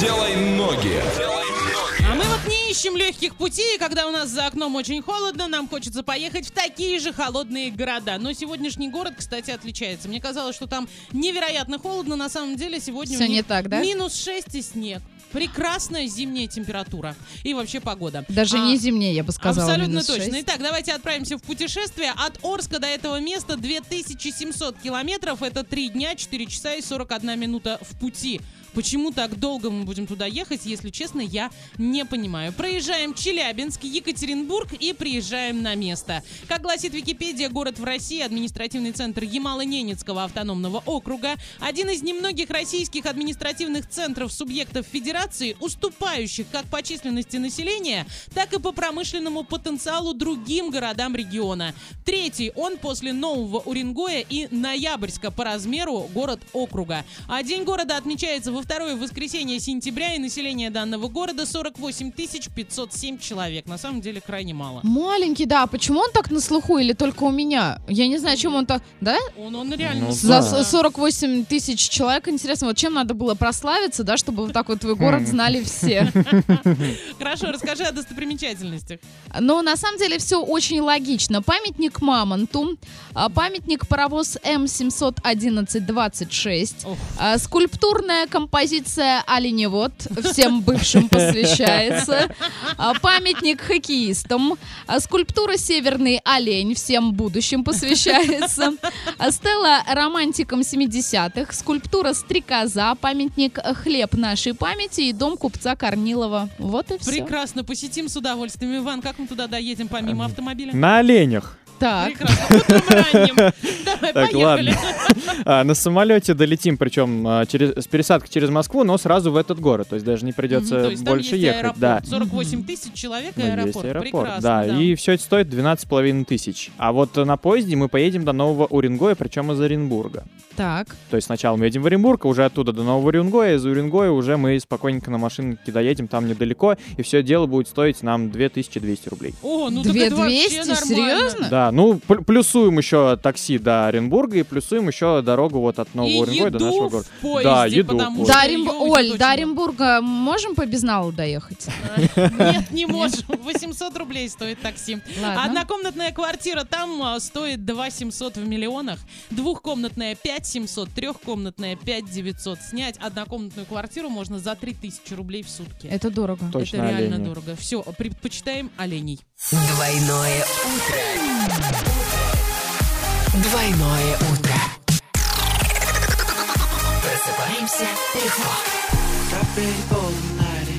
Делай ноги. А мы вот не ищем легких путей, и когда у нас за окном очень холодно, нам хочется поехать в такие же холодные города. Но сегодняшний город, кстати, отличается. Мне казалось, что там невероятно холодно, на самом деле сегодня них не так, да? минус 6 и снег. Прекрасная зимняя температура. И вообще погода. Даже А, не зимнее, я бы сказала. Абсолютно точно. 6. Итак, давайте отправимся в путешествие. От Орска до этого места 2700 километров. Это 3 дня, 4 часа и 41 минута в пути. Почему так долго мы будем туда ехать, если честно, я не понимаю. Проезжаем Челябинск, Екатеринбург и приезжаем на место. Как гласит Википедия, город в России, административный центр Ямало-Ненецкого автономного округа, один из немногих российских административных центров субъектов федерации, уступающих как по численности населения, так и по промышленному потенциалу другим городам региона. Третий он после Нового Уренгоя и Ноябрьска по размеру город округа. А День города отмечается во второе воскресенье сентября, и население данного города 48 507 человек. На самом деле крайне мало. Маленький, да. Почему он так на слуху или только у меня? Я не знаю, чем он так... Да? Он, он реально... Ну, За Да. с- 48 тысяч человек. Интересно, вот чем надо было прославиться, да, чтобы вот так вот твой город знали все. Хорошо, расскажи о достопримечательностях. Но на самом деле все очень логично. Памятник Мамонту, а, памятник паровоз М711-26, Ох. а, скульптурная композиция Оленевод, всем бывшим посвящается, а, памятник хоккеистам, скульптура Северный олень, всем будущим посвящается, стела романтикам 70-х, скульптура Стрекоза, памятник Хлеб нашей памяти и дом купца Корнилова. Вот и все. Прекрасно, посетим с удовольствием. Иван, как мы туда доедем помимо автомобиля? На оленях. Так. Прекрасно, утром ранним. Давай, Так, поехали. А, на самолете долетим, причем а, через, с пересадкой через Москву, но сразу в этот город. То есть даже не придется больше ехать. Да. 48 тысяч человек и Ну, аэропорт. аэропорт, Прекрасно, да, и все это стоит 12,5 тысяч. А вот на поезде мы поедем до Нового Уренгоя, причем из Оренбурга. Так. То есть сначала мы едем в Оренбург, а уже оттуда до Нового Уренгоя, из Уренгоя уже мы спокойненько на машинке доедем, там недалеко, и все дело будет стоить нам 2200 рублей. О, ну так это вообще 2200? нормально. Серьезно? Да, ну пл- плюсуем еще такси до Оренбурга и плюсуем еще дорогу вот от Нового И Уренгоя до нашего в города. поезде, Да, еду потому что её Оль, до. Оренбурга можем по безналу доехать? Нет, не можем. 800 рублей стоит такси. Однокомнатная квартира там а, стоит 2 700 в миллионах, двухкомнатная 5 700, трехкомнатная 5 900. Снять однокомнатную квартиру можно за 3000 рублей в сутки. Это дорого. Точно Это реально олени. дорого. Все, предпочитаем оленей. Двойное утро. Двойное утро. Просыпаемся легко. Got ready for the night.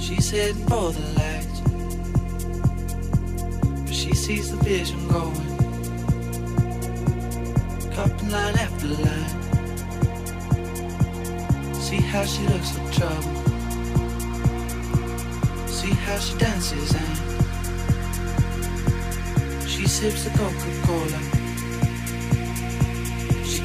She's heading for the light. But she sees the vision going. Cupping line after line. See how she looks for trouble. See how she dances and she sips the Coca-Cola.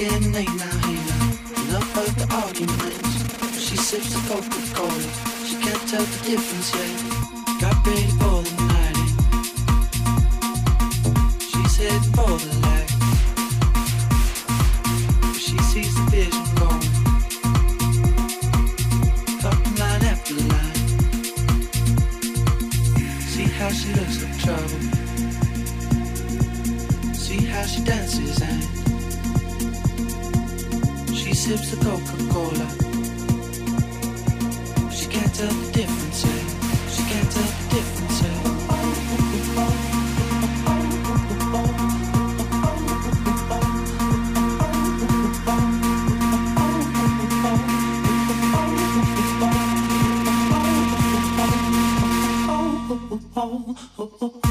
Getting late now, now. Enough of the arguments. She sips the Coca-Cola. She can't tell the difference yet. Got ready for the night. She's heading for the light. She sees the vision going. Cupping line after line. See how she looks like trouble. See how she dances and sips the Coca-Cola. She can't tell the difference. She can't tell the difference. eh? That's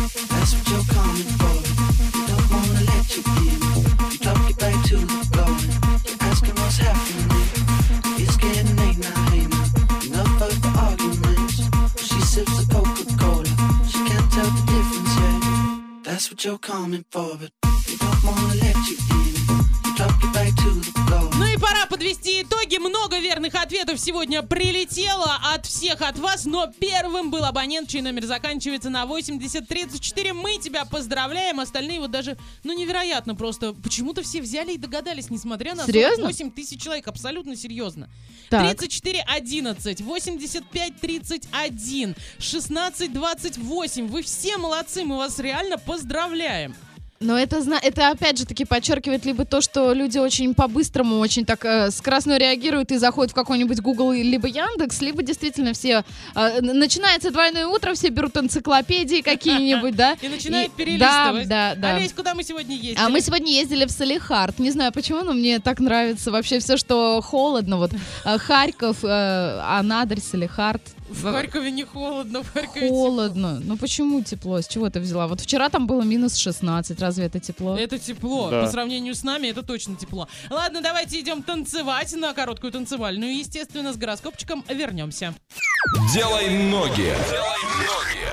what you're coming for, but you don't wanna let you in. You drop your подвести итоги. Много верных ответов сегодня прилетело от всех от вас, но первым был абонент, чей номер заканчивается на 8034. Мы тебя поздравляем. Остальные вот даже, ну невероятно просто. Почему-то все взяли и догадались, несмотря на Серьезно? 8 тысяч человек. Абсолютно серьезно. Так. 34 11, 85 31, 16 28. Вы все молодцы, мы вас реально поздравляем. Но это, зна- это опять же таки подчеркивает либо то, что люди очень по-быстрому, очень так э, скоростно реагируют и заходят в какой-нибудь Google либо Яндекс, либо действительно все... э, начинается двойное утро, все берут энциклопедии какие-нибудь, да? И начинают перелистывать. Да, да, да. Олесь, куда мы сегодня ездили? А мы сегодня ездили в Салихард. Не знаю почему, но мне так нравится вообще все, что холодно. Вот э, Харьков, э, Анадырь, Салихард. В Харькове не холодно, в Харькове Холодно. Ну почему тепло? С чего ты взяла? Вот вчера там было минус 16. Разве это тепло? Это тепло. Да. По сравнению с нами это точно тепло. Ладно, давайте идем танцевать на короткую танцевальную. Естественно, с гороскопчиком вернемся. Делай ноги. Делай ноги.